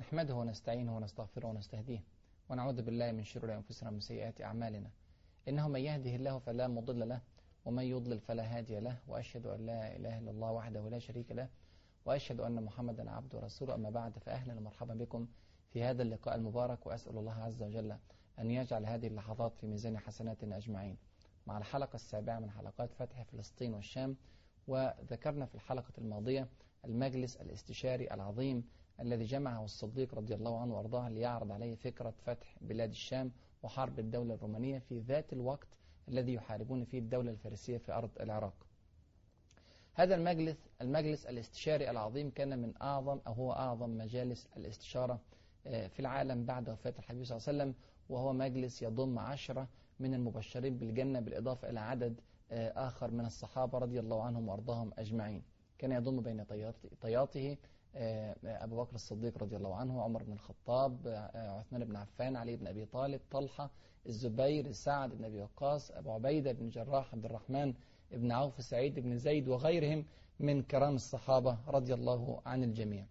نحمده ونستعينه ونستغفره ونستهديه ونعوذ بالله من شرور أنفسنا ومن سيئات أعمالنا. إنه من يهده الله فلا مضل له ومن يضلل فلا هادي له وأشهد أن لا إله إلا الله وحده لا شريك له وأشهد أن محمدا عبده ورسوله. أما بعد فأهلا ومرحبا بكم في هذا اللقاء المبارك وأسأل الله عز وجل أن يجعل هذه اللحظات في ميزان حسناتنا أجمعين. مع الحلقة السابعة من حلقات فتح فلسطين والشام وذكرنا في الحلقة الماضية المجلس الاستشاري العظيم الذي جمعه الصديق رضي الله عنه وأرضاه ليعرض عليه فكرة فتح بلاد الشام وحرب الدولة الرومانية في ذات الوقت الذي يحاربون فيه الدولة الفارسية في أرض العراق. هذا المجلس المجلس الاستشاري العظيم كان من أعظم أو هو أعظم مجالس الاستشارة في العالم بعد وفاة الحبيب صلى الله عليه وسلم وهو مجلس يضم عشرة من المبشرين بالجنة بالإضافة إلى عدد آخر من الصحابة رضي الله عنهم وأرضاهم أجمعين. كان يضم بين طياته أبو بكر الصديق رضي الله عنه عمر بن الخطاب عثمان بن عفان علي بن أبي طالب طلحة الزبير سعد بن أبي وقاص أبو عبيدة بن جراح عبد الرحمن بن عوف سعيد بن زيد وغيرهم من كرام الصحابة رضي الله عن الجميع.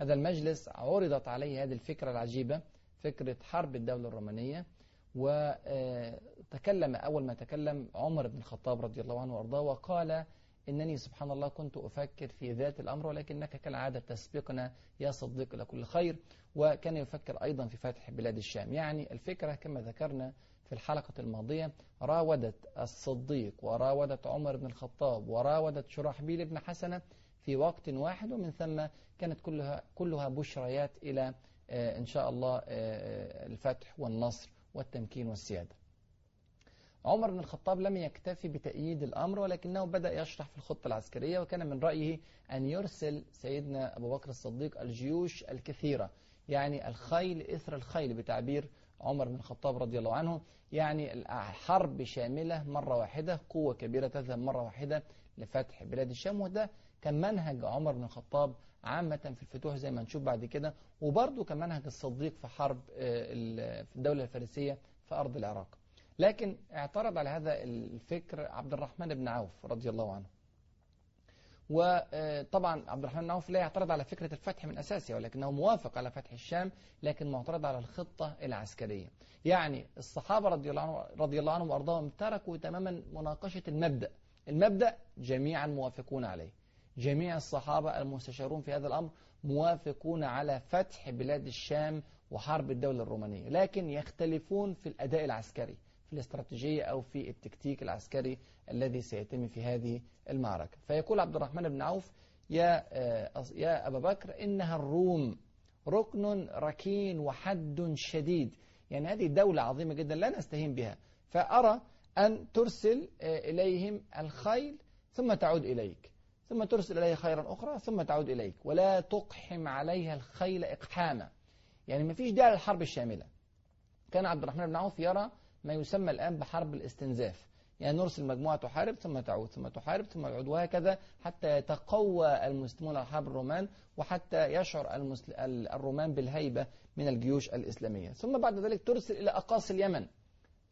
هذا المجلس عرضت عليه هذه الفكرة العجيبة فكرة حرب الدولة الرومانية وتكلم أول ما تكلم عمر بن الخطاب رضي الله عنه وأرضاه وقال إنني سبحان الله كنت أفكر في ذات الأمر ولكنك كالعادة تسبقنا يا صديق إلى كل خير. وكان يفكر أيضا في فتح بلاد الشام. يعني الفكرة كما ذكرنا في الحلقة الماضية راودت الصديق وراودت عمر بن الخطاب وراودت شرحبيل بن حسنة في وقت واحد. ومن ثم كانت كلها, كلها بشريات إلى إن شاء الله الفتح والنصر والتمكين والسيادة. عمر بن الخطاب لم يكتفي بتأييد الأمر ولكنه بدأ يشرح في الخطة العسكرية وكان من رأيه أن يرسل سيدنا أبو بكر الصديق الجيوش الكثيرة يعني الخيل إثر الخيل بتعبير عمر بن الخطاب رضي الله عنه يعني حرب شاملة مرة واحدة قوة كبيرة تذهب مرة واحدة لفتح بلاد الشام وده كان منهج عمر بن الخطاب عامة في الفتوح زي ما نشوف بعد كده وبرضه كان منهج الصديق في حرب في الدولة الفارسية في أرض العراق. لكن اعترض على هذا الفكر عبد الرحمن بن عوف رضي الله عنه. وطبعا عبد الرحمن بن عوف لا يعترض على فكرة الفتح من أساسها ولكنه موافق على فتح الشام لكن معترض على الخطة العسكرية. يعني الصحابة رضي الله عنهم, رضي الله عنهم وأرضاهم تركوا تماما مناقشة المبدأ. المبدأ جميعا موافقون عليه. جميع الصحابة المستشارون في هذا الأمر موافقون على فتح بلاد الشام وحرب الدولة الرومانية لكن يختلفون في الأداء العسكري. في الاستراتيجية أو في التكتيك العسكري الذي سيتم في هذه المعركة. فيقول عبد الرحمن بن عوف يا, يا أبا بكر إنها الروم ركن ركين وحد شديد. يعني هذه دولة عظيمة جدا لا نستهين بها. فأرى أن ترسل إليهم الخيل ثم تعود إليك. ثم ترسل إليه خيرا أخرى ثم تعود إليك. ولا تقحم عليها الخيل إقحاما. يعني ما فيش داعي للحرب الشاملة. كان عبد الرحمن بن عوف يرى ما يسمى الآن بحرب الاستنزاف. يعني نرسل مجموعة تحارب ثم تعود ثم تحارب ثم تعود وهكذا حتى يتقوى المسلمون على حرب الرومان وحتى يشعر المسل... الرومان بالهيبة من الجيوش الإسلامية. ثم بعد ذلك ترسل إلى أقاصي اليمن.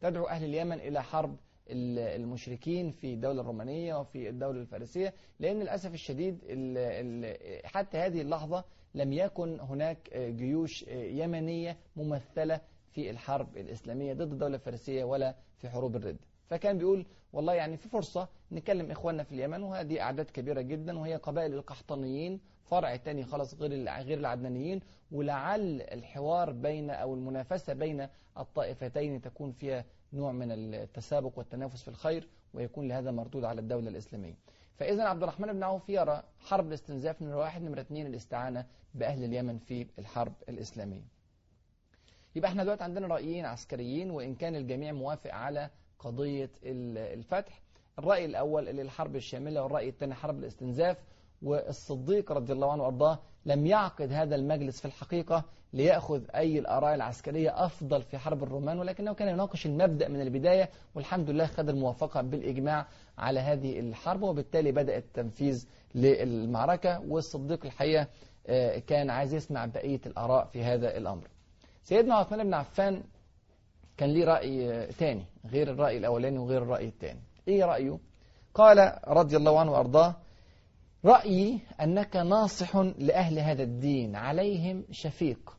تدعو أهل اليمن إلى حرب المشركين في الدولة الرومانية وفي الدولة الفارسية لأن للأسف الشديد ال ال حتى هذه اللحظة لم يكن هناك جيوش يمنية ممثلة في الحرب الإسلامية ضد الدولة الفارسية ولا في حروب الرد. فكان بيقول والله يعني في فرصة نكلم إخواننا في اليمن وهذه أعداد كبيرة جدا وهي قبائل القحطانيين فرع تاني خلاص غير غير العدنانيين ولعل الحوار بين أو المنافسة بين الطائفتين تكون فيها نوع من التسابق والتنافس في الخير ويكون لهذا مردود على الدولة الإسلامية. فإذا عبد الرحمن بن عوف يرى حرب الاستنزاف نمرة واحد نمرة اثنين الاستعانة بأهل اليمن في الحرب الإسلامية. يبقى إحنا دلوقتي عندنا رأيين عسكريين وإن كان الجميع موافق على قضية الفتح الرأي الأول اللي الحرب الشاملة والرأي الثاني حرب الاستنزاف. والصديق رضي الله عنه وأرضاه لم يعقد هذا المجلس في الحقيقة ليأخذ أي الآراء العسكرية أفضل في حرب الرومان ولكنه كان يناقش المبدأ من البداية والحمد لله خد الموافقة بالإجماع على هذه الحرب وبالتالي بدأ التنفيذ للمعركة. والصديق الحقيقة كان عايز يسمع بقية الآراء في هذا الأمر. سيدنا عثمان بن عفان كان ليه رأي تاني غير الرأي الأولاني وغير الرأي التاني. إيه رأيه؟ قال رضي الله عنه وأرضاه رأيي أنك ناصح لأهل هذا الدين عليهم شفيق.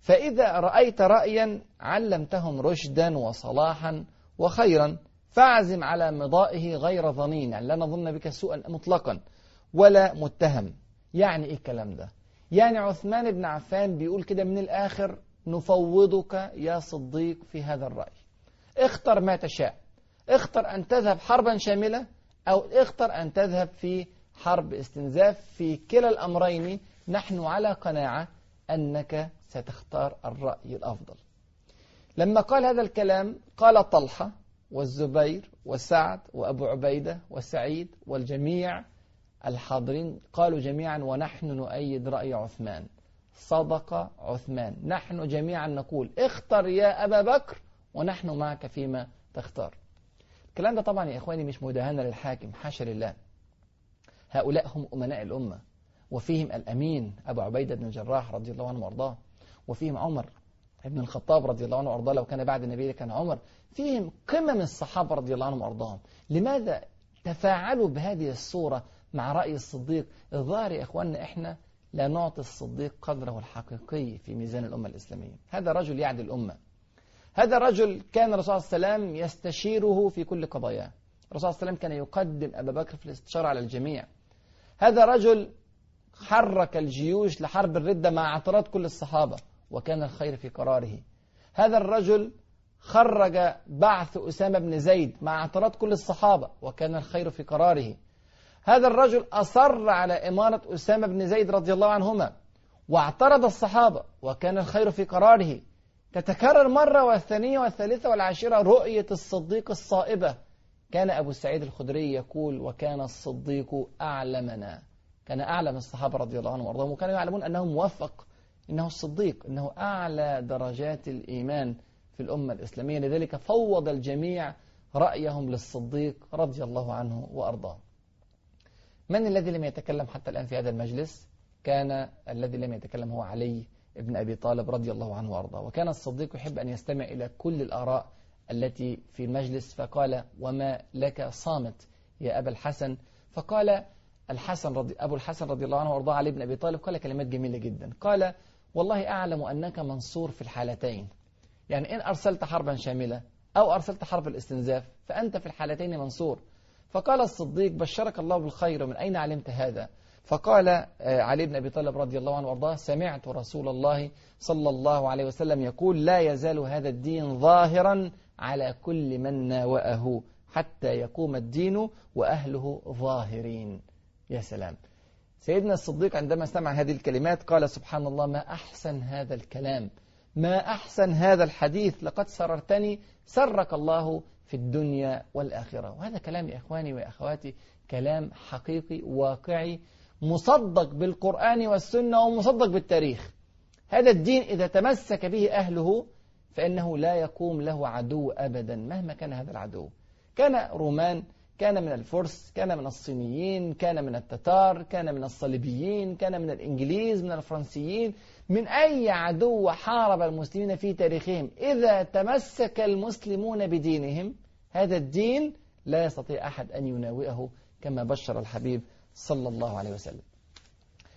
فإذا رأيت رأيا علمتهم رشدا وصلاحا وخيرا فاعزم على مضائه غير ظنين يعني لا نظن بك سوءا مطلقا ولا متهم. يعني إيه الكلام ده؟ يعني عثمان بن عفان بيقول كده من الآخر نفوضك يا صديق في هذا الرأي. اختر ما تشاء. اختر أن تذهب حربا شاملة أو اختر أن تذهب في حرب استنزاف في كلا الأمرين. نحن على قناعة أنك ستختار الرأي الأفضل. لما قال هذا الكلام قال طلحة والزبير وسعد وأبو عبيدة وسعيد والجميع الحاضرين قالوا جميعا ونحن نؤيد رأي عثمان. صدق عثمان. نحن جميعا نقول اختر يا أبا بكر ونحن معك فيما تختار. الكلام ده طبعا يا إخواني مش مداهنة للحاكم حاشا لله. هؤلاء هم أمناء الأمة وفيهم الأمين أبو عبيدة بن الجراح رضي الله عنه وأرضاه وفيهم عمر ابن الخطاب رضي الله عنه وأرضاه لو كان بعد النبي كان عمر. فيهم قمم الصحابة رضي الله عنهم وأرضاهم. لماذا تفاعلوا بهذه الصورة مع رأي الصديق الظاهر يا إخواننا إحنا لا نعطي الصديق قدره الحقيقي في ميزان الأمة الإسلامية. هذا رجل يعدل الأمة. هذا الرجل كان الرسول صلى الله عليه وسلم يستشيره في كل قضاياه. الرسول صلى الله عليه وسلم كان يقدم أبا بكر في الاستشارة على الجميع. هذا رجل حرك الجيوش لحرب الردة مع اعتراض كل الصحابة وكان الخير في قراره. هذا الرجل خرج بعث أسامة بن زيد مع اعتراض كل الصحابة وكان الخير في قراره. هذا الرجل أصر على إمارة أسامة بن زيد رضي الله عنهما واعترض الصحابة وكان الخير في قراره. تتكرر مرة والثانية والثالثة والعاشرة رؤية الصديق الصائبة. كان أبو سعيد الخدري يقول وكان الصديق أعلمنا. كان أعلم الصحابة رضي الله عنهم وأرضاهم وكانوا يعلمون أنه موفق إنه الصديق إنه أعلى درجات الإيمان في الأمة الإسلامية. لذلك فوض الجميع رأيهم للصديق رضي الله عنه وأرضاه. من الذي لم يتكلم حتى الآن في هذا المجلس؟ كان الذي لم يتكلم هو علي ابن أبي طالب رضي الله عنه وأرضاه. وكان الصديق يحب أن يستمع إلى كل الآراء التي في المجلس فقال وما لك صامت يا أبا الحسن؟ فقال الحسن رضي أبو الحسن رضي الله عنه وأرضاه علي بن أبي طالب قال كلمات جميلة جدا. قال والله أعلم أنك منصور في الحالتين. يعني إن أرسلت حربا شاملة أو أرسلت حرب الاستنزاف فأنت في الحالتين منصور. فقال الصديق بشرك الله بالخير من أين علمت هذا؟ فقال علي بن أبي طالب رضي الله عنه وأرضاه سمعت رسول الله صلى الله عليه وسلم يقول لا يزال هذا الدين ظاهرا على كل من ناوأه حتى يقوم الدين وأهله ظاهرين. يا سلام. سيدنا الصديق عندما سمع هذه الكلمات قال سبحان الله ما أحسن هذا الكلام؟ ما أحسن هذا الحديث؟ لقد سررتني سرك الله في الدنيا والآخرة. وهذا كلام يا إخواني وأخواتي كلام حقيقي واقعي مصدق بالقرآن والسنة ومصدق بالتاريخ. هذا الدين إذا تمسك به أهله فإنه لا يقوم له عدو أبدا مهما كان هذا العدو. كان رومان كان من الفرس كان من الصينيين كان من التتار كان من الصليبيين كان من الإنجليز من الفرنسيين من أي عدو حارب المسلمين في تاريخهم. إذا تمسك المسلمون بدينهم هذا الدين لا يستطيع أحد أن يناوئه كما بشر الحبيب صلى الله عليه وسلم.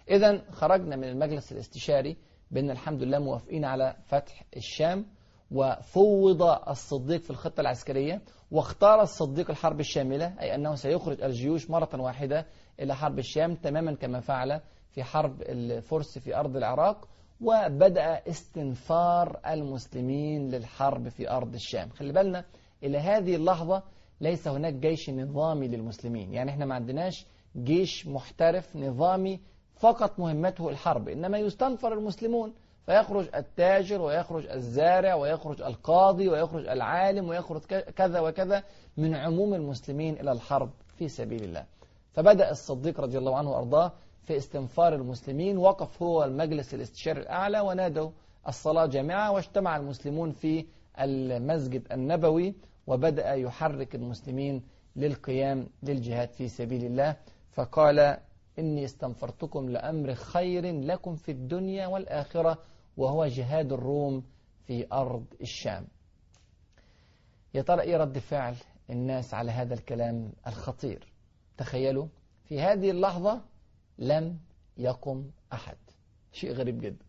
إذا خرجنا من المجلس الاستشاري بأن الحمد لله موافقين على فتح الشام وفوض الصديق في الخطة العسكرية واختار الصديق الحرب الشاملة أي أنه سيخرج الجيوش مرة واحدة إلى حرب الشام تماما كما فعل في حرب الفرس في أرض العراق وبدأ استنفار المسلمين للحرب في أرض الشام. خلي بالنا إلى هذه اللحظة ليس هناك جيش نظامي للمسلمين. يعني إحنا ما عندناش جيش محترف نظامي فقط مهمته الحرب إنما يستنفر المسلمون. فيخرج التاجر ويخرج الزارع ويخرج القاضي ويخرج العالم ويخرج كذا وكذا من عموم المسلمين إلى الحرب في سبيل الله. فبدأ الصديق رضي الله عنه وأرضاه في استنفار المسلمين. وقف هو المجلس الاستشاري الأعلى ونادوا الصلاة جامعة واجتمع المسلمون في المسجد النبوي وبدأ يحرك المسلمين للقيام للجهاد في سبيل الله فقال إني استنفرتكم لأمر خير لكم في الدنيا والآخرة وهو جهاد الروم في أرض الشام. يا ترى إيه رد فعل الناس على هذا الكلام الخطير؟ تخيلوا في هذه اللحظة لم يقم أحد. شيء غريب جدا.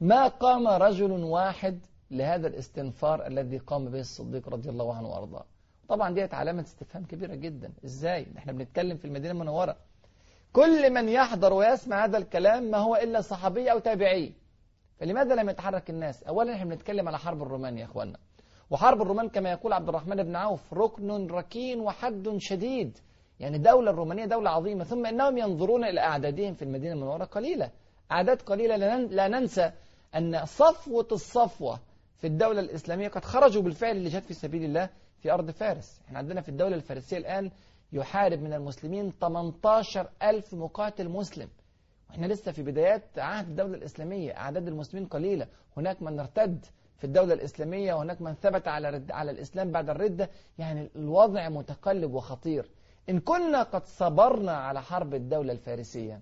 ما قام رجل واحد لهذا الاستنفار الذي قام به الصديق رضي الله عنه وأرضاه. طبعا ديت علامة استفهام كبيرة جدا. إزاي؟ إحنا بنتكلم في المدينة المنورة. كل من يحضر ويسمع هذا الكلام ما هو إلا صحابي أو تابعي. فلماذا لم يتحرك الناس؟ أولا إحنا بنتكلم على حرب الرومان يا أخوانا وحرب الرومان كما يقول عبد الرحمن بن عوف ركن ركين وحد شديد. يعني الدولة الرومانية دولة عظيمة. ثم إنهم ينظرون إلى أعدادهم في المدينة المنورة قليلة أعداد قليلة. لا ننسى أن صفوة الصفوة في الدولة الإسلامية قد خرجوا بالفعل جات في سبيل الله في أرض فارس. إحنا عندنا في الدولة الفارسية الآن يحارب من المسلمين 18 ألف مقاتل مسلم. وإحنا لسه في بدايات عهد الدولة الإسلامية أعداد المسلمين قليلة. هناك من ارتد في الدولة الإسلامية وهناك من ثبت على رد على الإسلام بعد الردة. يعني الوضع متقلب وخطير. إن كنا قد صبرنا على حرب الدولة الفارسية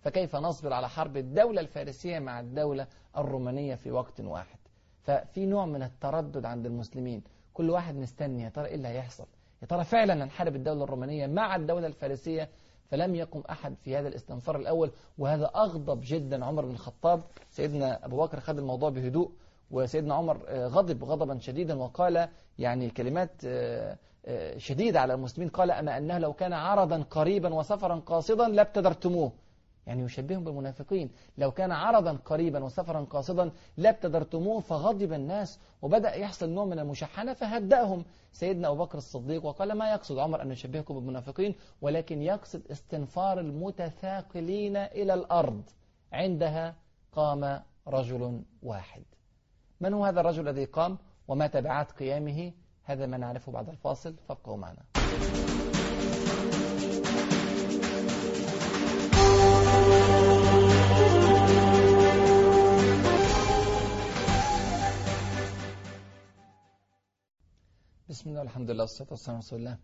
فكيف نصبر على حرب الدولة الفارسية مع الدولة الرومانية في وقت واحد؟ ففي نوع من التردد عند المسلمين. كل واحد مستني يا ترى إيه اللي هيحصل؟ يا ترى فعلا ننحارب الدولة الرومانية مع الدولة الفارسية؟ فلم يقم أحد في هذا الاستنفار الأول وهذا أغضب جدا عمر بن الخطاب. سيدنا أبو بكر خد الموضوع بهدوء وسيدنا عمر غضب غضبا شديدا وقال يعني كلمات شديدة على المسلمين قال أما أنه لو كان عرضا قريبا وسفرا قاصدا لابتدرتموه. يعني يشبههم بالمنافقين. لو كان عرضا قريبا وسفرا قاصدا لابتدرتموه فغضب الناس وبدأ يحصل نوع من المشحنة فهدأهم. سيدنا أبو بكر الصديق وقال ما يقصد عمر أن يشبهكم بالمنافقين ولكن يقصد استنفار المتثاقلين إلى الأرض. عندها قام رجل واحد. من هو هذا الرجل الذي قام وما تبعات قيامه؟ هذا ما نعرفه بعد الفاصل. فابقوا معنا. والحمد لله والصلاة والسلام على رسول الله.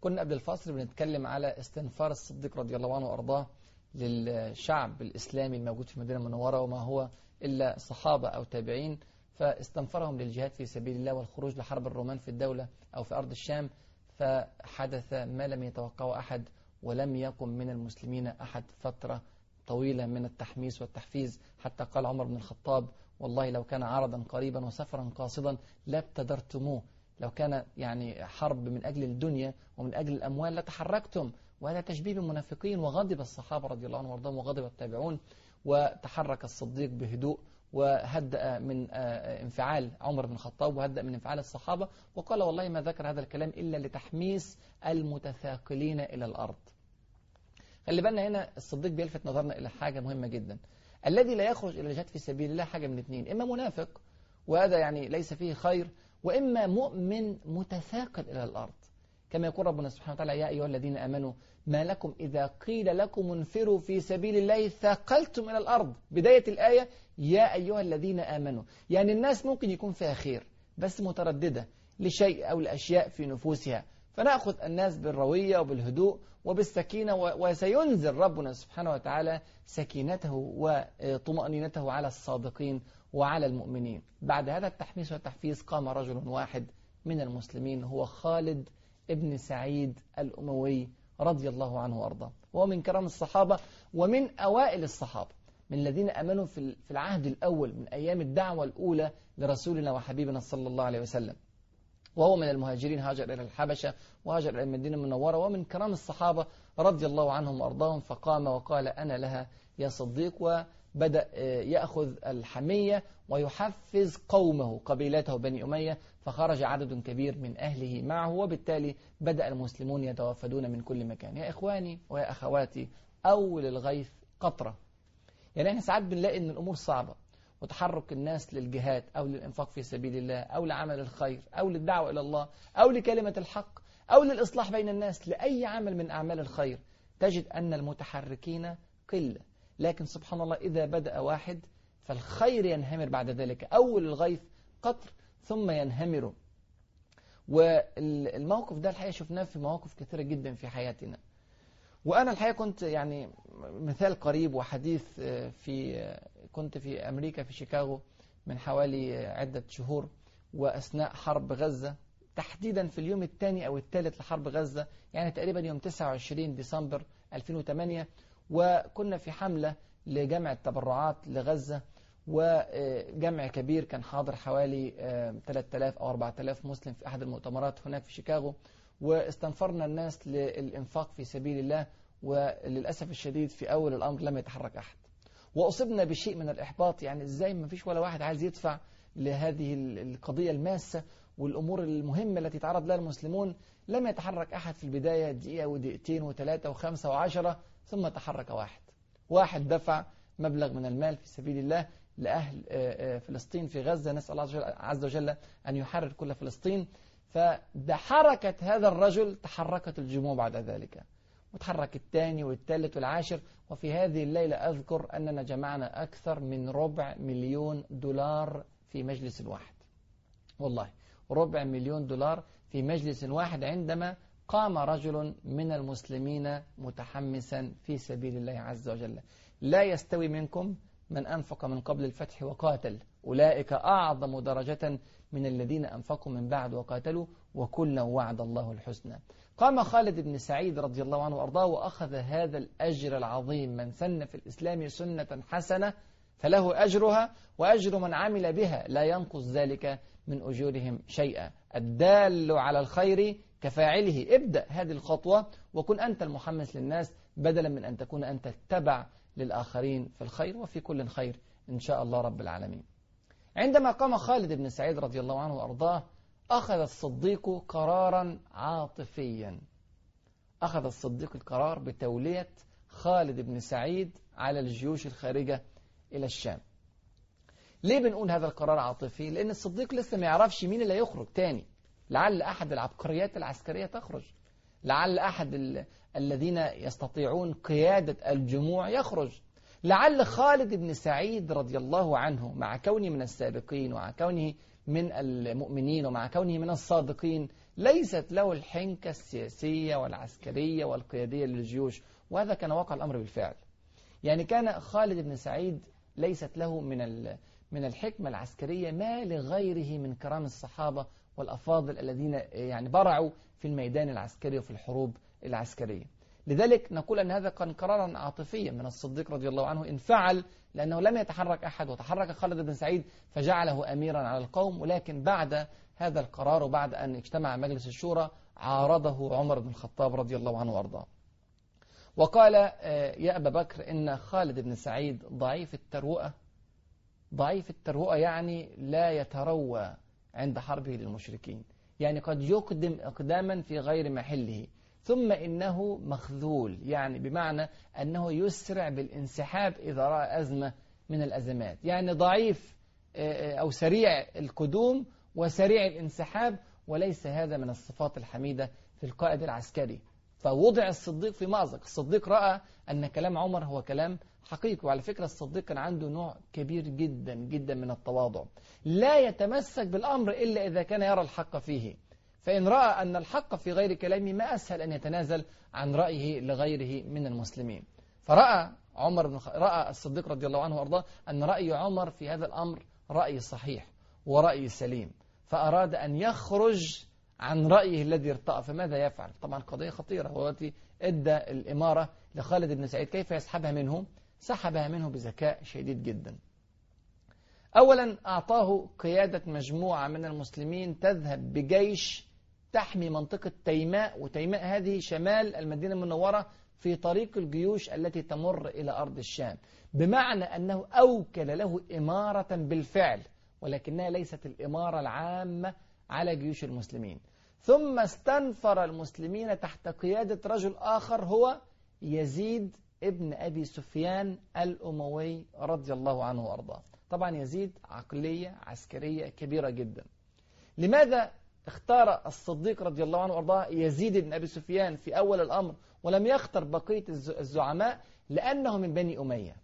كنا قبل الفاصل بنتكلم على استنفار الصديق رضي الله عنه وأرضاه للشعب الإسلامي الموجود في المدينة المنورة وما هو إلا صحابة أو تابعين فاستنفرهم للجهاد في سبيل الله والخروج لحرب الرومان في الدولة أو في أرض الشام فحدث ما لم يتوقعه أحد ولم يقم من المسلمين أحد فترة طويلة من التحميس والتحفيز. حتى قال عمر بن الخطاب والله لو كان عرضا قريبا وسفرا قاصدا لابتدرتموه لو كان يعني حرب من أجل الدنيا ومن أجل الأموال لتحركتم وهذا تشبيه بالمنافقين وغضب الصحابة رضي الله عنهم وأرضاهم وغضب التابعون وتحرك الصديق بهدوء وهدأ من انفعال عمر بن الخطاب وهدأ من انفعال الصحابة وقال والله ما ذكر هذا الكلام إلا لتحميس المتثاقلين إلى الأرض. خلي بالنا هنا الصديق بيلفت نظرنا إلى حاجة مهمة جدا. الذي لا يخرج إلى الجهاد في سبيل الله حاجة من اثنين إما منافق وهذا يعني ليس فيه خير وإما مؤمن متثاقل إلى الأرض. كما يقول ربنا سبحانه وتعالى يا أيها الذين أمنوا ما لكم إذا قيل لكم انفروا في سبيل الله ثاقلتم إلى الأرض. بداية الآية يا أيها الذين آمنوا. يعني الناس ممكن يكون فيها خير بس مترددة لشيء أو لأشياء في نفوسها. فنأخذ الناس بالروية وبالهدوء وبالسكينة وسينزل ربنا سبحانه وتعالى سكينته وطمأنينته على الصادقين وعلى المؤمنين. بعد هذا التحميس والتحفيز قام رجل واحد من المسلمين هو خالد ابن سعيد الأموي رضي الله عنه وأرضاه. وهو من كرام الصحابة ومن أوائل الصحابة من الذين أمنوا في العهد الأول من أيام الدعوة الأولى لرسولنا وحبيبنا صلى الله عليه وسلم. وهو من المهاجرين هاجر إلى الحبشة وهاجر إلى المدينة المنورة ومن كرام الصحابة رضي الله عنهم وأرضاهم فقام وقال أنا لها يا صديق وبدأ يأخذ الحمية ويحفز قومه قبيلته بني أمية فخرج عدد كبير من أهله معه وبالتالي بدأ المسلمون يتوافدون من كل مكان. يا إخواني ويا أخواتي أول الغيث قطرة. يعني إحنا ساعات بنلاقي إن الأمور صعبة وتحرك الناس للجهاد أو للإنفاق في سبيل الله أو لعمل الخير أو للدعوة إلى الله أو لكلمة الحق أو للإصلاح بين الناس لأي عمل من أعمال الخير تجد أن المتحركين قلة. لكن سبحان الله إذا بدأ واحد فالخير ينهمر بعد ذلك. أول الغيث قطر ثم ينهمر. والموقف ده الحقيقة شفناه في مواقف كثيرة جدا في حياتنا. وأنا الحقيقة كنت يعني مثال قريب وحديث في كنت في أمريكا في شيكاغو من حوالي عدة شهور وأثناء حرب غزة. تحديدا في اليوم الثاني أو الثالث لحرب غزة يعني تقريبا يوم 29 ديسمبر 2008 وكنا في حملة لجمع التبرعات لغزة وجمع كبير كان حاضر حوالي 3000 أو 4000 مسلم في أحد المؤتمرات هناك في شيكاغو. واستنفرنا الناس للإنفاق في سبيل الله وللأسف الشديد في أول الأمر لم يتحرك أحد. وأصبنا بشيء من الإحباط يعني إزاي ما فيش ولا واحد عايز يدفع لهذه القضية الماسة والأمور المهمة التي تعرض لها المسلمون. لم يتحرك أحد في البداية دقيقة ودقيقتين وثلاثة وخمسة وعشرة ثم تحرك واحد. واحد دفع مبلغ من المال في سبيل الله لأهل فلسطين في غزة. نسأل الله عز وجل أن يحرر كل فلسطين. فبحركة هذا الرجل تحركت الجموع بعد ذلك. وتحرك الثاني والثالث والعاشر. وفي هذه الليلة أذكر أننا جمعنا أكثر من ربع مليون دولار في مجلس واحد. والله ربع مليون دولار في مجلس واحد عندما قام رجل من المسلمين متحمسا في سبيل الله عز وجل. لا يستوي منكم من أنفق من قبل الفتح وقاتل. أولئك أعظم درجة من الذين أنفقوا من بعد وقاتلوا وكلا وعد الله الحسنى. قام خالد بن سعيد رضي الله عنه وأرضاه وأخذ هذا الأجر العظيم. من سن في الإسلام سنة حسنة فله أجرها وأجر من عمل بها لا ينقص ذلك من أجورهم شيئا. الدال على الخير كفاعله. ابدأ هذه الخطوة وكن أنت المحمس للناس بدلا من أن تكون أنت التبع للآخرين في الخير وفي كل خير إن شاء الله رب العالمين. عندما قام خالد بن سعيد رضي الله عنه وأرضاه أخذ الصديق قرارا عاطفيا. أخذ الصديق القرار بتولية خالد بن سعيد على الجيوش الخارجة إلى الشام. ليه بنقول هذا القرار عاطفي؟ لأن الصديق لسه ما يعرفش مين اللي يخرج تاني. لعل أحد العبقريات العسكرية تخرج. لعل أحد ال... الذين يستطيعون قيادة الجموع يخرج. لعل خالد بن سعيد رضي الله عنه مع كونه من السابقين ومع كونه من المؤمنين ومع كونه من الصادقين ليست له الحنكة السياسية والعسكرية والقيادية للجيوش. وهذا كان واقع الأمر بالفعل. يعني كان خالد بن سعيد ليست له من من الحكمة العسكرية ما لغيره من كرام الصحابة والأفاضل الذين يعني برعوا في الميدان العسكري وفي الحروب العسكرية. لذلك نقول أن هذا كان قرارا عاطفيا من الصديق رضي الله عنه إن فعل لأنه لم يتحرك أحد وتحرك خالد بن سعيد فجعله أميرا على القوم ولكن بعد هذا القرار وبعد أن اجتمع مجلس الشورى عارضه عمر بن الخطاب رضي الله عنه وأرضاه. وقال يا أبا بكر إن خالد بن سعيد ضعيف التروءة. ضعيف التروءة يعني لا يتروى. عند حربه للمشركين. يعني قد يقدم إقداما في غير محله. ثم إنه مخذول. يعني بمعنى أنه يسرع بالانسحاب إذا رأى أزمة من الأزمات. يعني ضعيف أو سريع القدوم وسريع الانسحاب وليس هذا من الصفات الحميدة في القائد العسكري. فوضع الصديق في مأزق. الصديق رأى أن كلام عمر هو كلام حقيقي. وعلى فكرة الصديق كان عنده نوع كبير جدا جدا من التواضع. لا يتمسك بالأمر إلا إذا كان يرى الحق فيه. فإن رأى أن الحق في غير كلامه ما أسهل أن يتنازل عن رأيه لغيره من المسلمين. فرأى عمر بن خ... رأى الصديق رضي الله عنه وأرضاه أن رأي عمر في هذا الأمر رأي صحيح ورأي سليم. فأراد أن يخرج عن رأيه الذي ارتأى. فماذا يفعل؟ طبعا قضية خطيرة. هو إدى الإمارة لخالد بن سعيد. كيف يسحبها منه؟ سحبها منه بذكاء شديد جدا. أولا أعطاه قيادة مجموعة من المسلمين تذهب بجيش تحمي منطقة تيماء وتيماء هذه شمال المدينة المنورة في طريق الجيوش التي تمر إلى أرض الشام. بمعنى أنه أوكل له إمارة بالفعل ولكنها ليست الإمارة العامة على جيوش المسلمين. ثم استنفر المسلمين تحت قيادة رجل آخر هو يزيد ابن أبي سفيان الأموي رضي الله عنه وأرضاه. طبعا يزيد عقلية عسكرية كبيرة جدا. لماذا اختار الصديق رضي الله عنه وأرضاه يزيد بن أبي سفيان في أول الأمر ولم يختر بقية الزعماء؟ لأنه من بني أمية.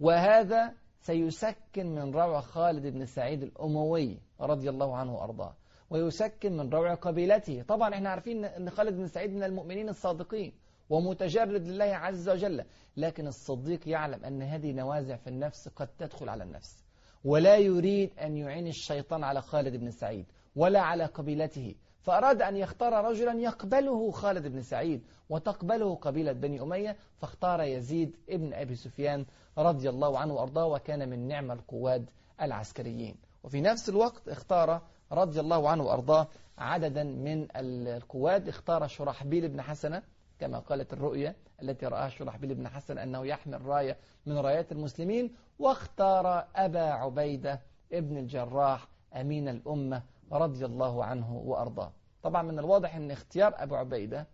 وهذا سيسكن من روع خالد بن سعيد الأموي رضي الله عنه وأرضاه. ويسكن من روع قبيلته. طبعا إحنا عارفين أن خالد بن سعيد من المؤمنين الصادقين. ومتجرد لله عز وجل. لكن الصديق يعلم أن هذه نوازع في النفس قد تدخل على النفس. ولا يريد أن يعين الشيطان على خالد بن سعيد ولا على قبيلته. فأراد أن يختار رجلا يقبله خالد بن سعيد وتقبله قبيلة بني أمية. فاختار يزيد ابن أبي سفيان رضي الله عنه وأرضاه وكان من نعم القواد العسكريين. وفي نفس الوقت اختار رضي الله عنه وأرضاه عددا من القواد. اختار شرحبيل بن حسنة كما قالت الرؤية التي رآها شرحبيل بن حسن أنه يحمل راية من رايات المسلمين واختار أبا عبيدة ابن الجراح أمين الأمة رضي الله عنه وأرضاه. طبعا من الواضح أن اختيار أبو عبيدة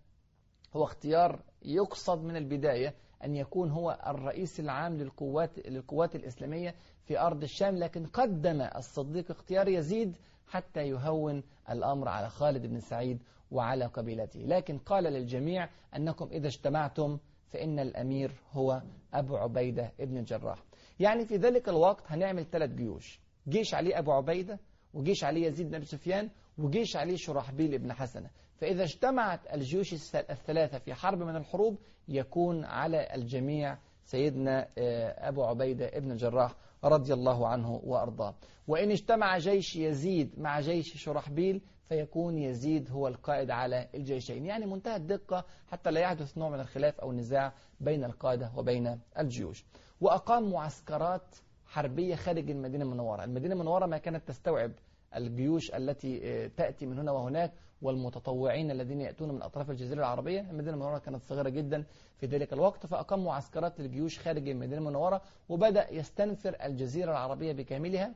هو اختيار يقصد من البداية أن يكون هو الرئيس العام للقوات, للقوات الإسلامية في أرض الشام لكن قدم الصديق اختيار يزيد حتى يهون الأمر على خالد بن سعيد وعلى قبيلته. لكن قال للجميع أنكم إذا اجتمعتم فإن الأمير هو أبو عبيدة ابن الجراح. يعني في ذلك الوقت هنعمل ثلاث جيوش. جيش عليه أبو عبيدة وجيش عليه يزيد بن أبي سفيان وجيش عليه شرحبيل بن حسنة. فإذا اجتمعت الجيوش الثلاثة في حرب من الحروب يكون على الجميع سيدنا آه، أبو عبيدة ابن الجراح رضي الله عنه وأرضاه. وإن اجتمع جيش يزيد مع جيش شرحبيل فيكون يزيد هو القائد على الجيشين. يعني منتهى الدقة حتى لا يحدث نوع من الخلاف أو النزاع بين القادة وبين الجيوش. وأقام معسكرات حربية خارج المدينة المنورة. المدينة المنورة ما كانت تستوعب الجيوش التي آه، تأتي من هنا وهناك. والمتطوعين الذين يأتون من أطراف الجزيرة العربية. المدينة المنورة كانت صغيرة جدا في ذلك الوقت فأقام معسكرات للجيوش خارج المدينة المنورة وبدأ يستنفر الجزيرة العربية بكاملها.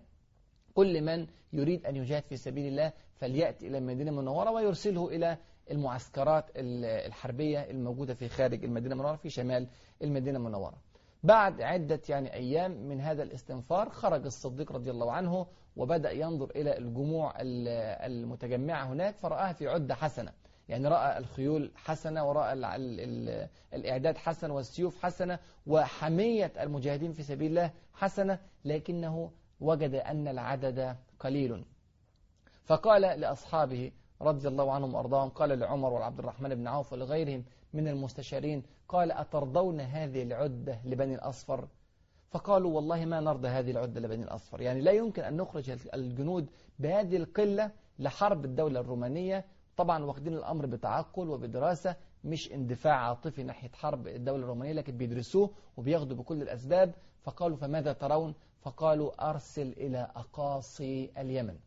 كل من يريد أن يجاهد في سبيل الله فليأتي إلى المدينة المنورة ويرسله إلى المعسكرات الحربية الموجودة في خارج المدينة المنورة في شمال المدينة المنورة. بعد عدة يعني أيام من هذا الاستنفار خرج الصديق رضي الله عنه وبدأ ينظر إلى الجموع المتجمعة هناك فرآها في عدة حسنة. يعني رأى الخيول حسنة ورأى الإعداد حسن والسيوف حسنة وحمية المجاهدين في سبيل الله حسنة لكنه وجد أن العدد قليل. فقال لأصحابه رضي الله عنهم وأرضاهم قال لعمر وعبد الرحمن بن عوف ولغيرهم من المستشارين قال أترضون هذه العدة لبني الأصفر؟ فقالوا والله ما نرضى هذه العدة لبني الأصفر. يعني لا يمكن أن نخرج الجنود بهذه القلة لحرب الدولة الرومانية. طبعا واخدين الأمر بتعقل وبدراسة مش اندفاع عاطفي ناحية حرب الدولة الرومانية لكن بيدرسوه وبياخدوا بكل الأسباب. فقالوا فماذا ترون؟ فقالوا أرسل إلى أقاصي اليمن.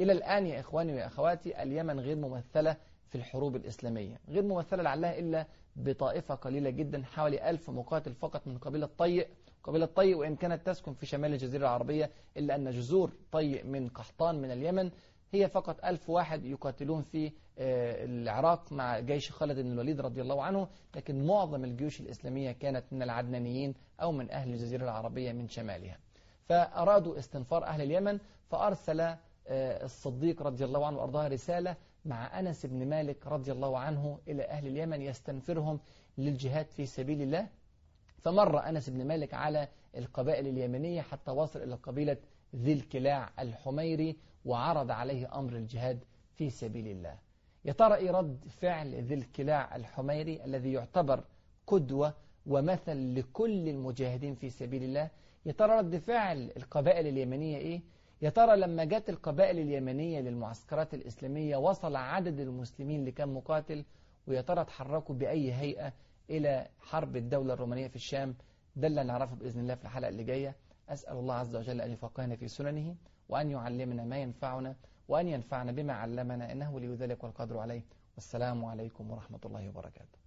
إلى الآن يا إخواني ويا أخواتي اليمن غير ممثلة في الحروب الإسلامية. غير ممثلة لعلها إلا بطائفة قليلة جدا حوالي ألف مقاتل فقط من قبيلة طيء. قبيلة طيء وإن كانت تسكن في شمال الجزيرة العربية إلا أن جذور طيء من قحطان من اليمن هي فقط ألف واحد يقاتلون في آه، العراق مع جيش خالد بن الوليد رضي الله عنه. لكن معظم الجيوش الإسلامية كانت من العدنانيين أو من أهل الجزيرة العربية من شمالها. فأرادوا استنفار أهل اليمن فأرسل آه، الصديق رضي الله عنه وأرضاه رسالة مع أنس بن مالك رضي الله عنه إلى أهل اليمن يستنفرهم للجهاد في سبيل الله. فمر أنس بن مالك على القبائل اليمنية حتى وصل إلى قبيلة ذي الكلاع الحميري وعرض عليه أمر الجهاد في سبيل الله. يا ترى إيه رد فعل ذي الكلاع الحميري الذي يعتبر قدوة ومثل لكل المجاهدين في سبيل الله؟ يا ترى رد فعل القبائل اليمنية إيه؟ يا ترى لما جت القبائل اليمنية للمعسكرات الإسلامية وصل عدد المسلمين لكم مقاتل؟ ويا ترى تحركوا بأي هيئة إلى حرب الدولة الرومانية في الشام؟ ده اللي نعرفه بإذن الله في الحلقة اللي جاية. أسأل الله عز وجل أن يفقهنا في سننه وأن يعلمنا ما ينفعنا وأن ينفعنا بما علمنا إنه لي ذلك والقدر عليه. والسلام عليكم ورحمة الله وبركاته.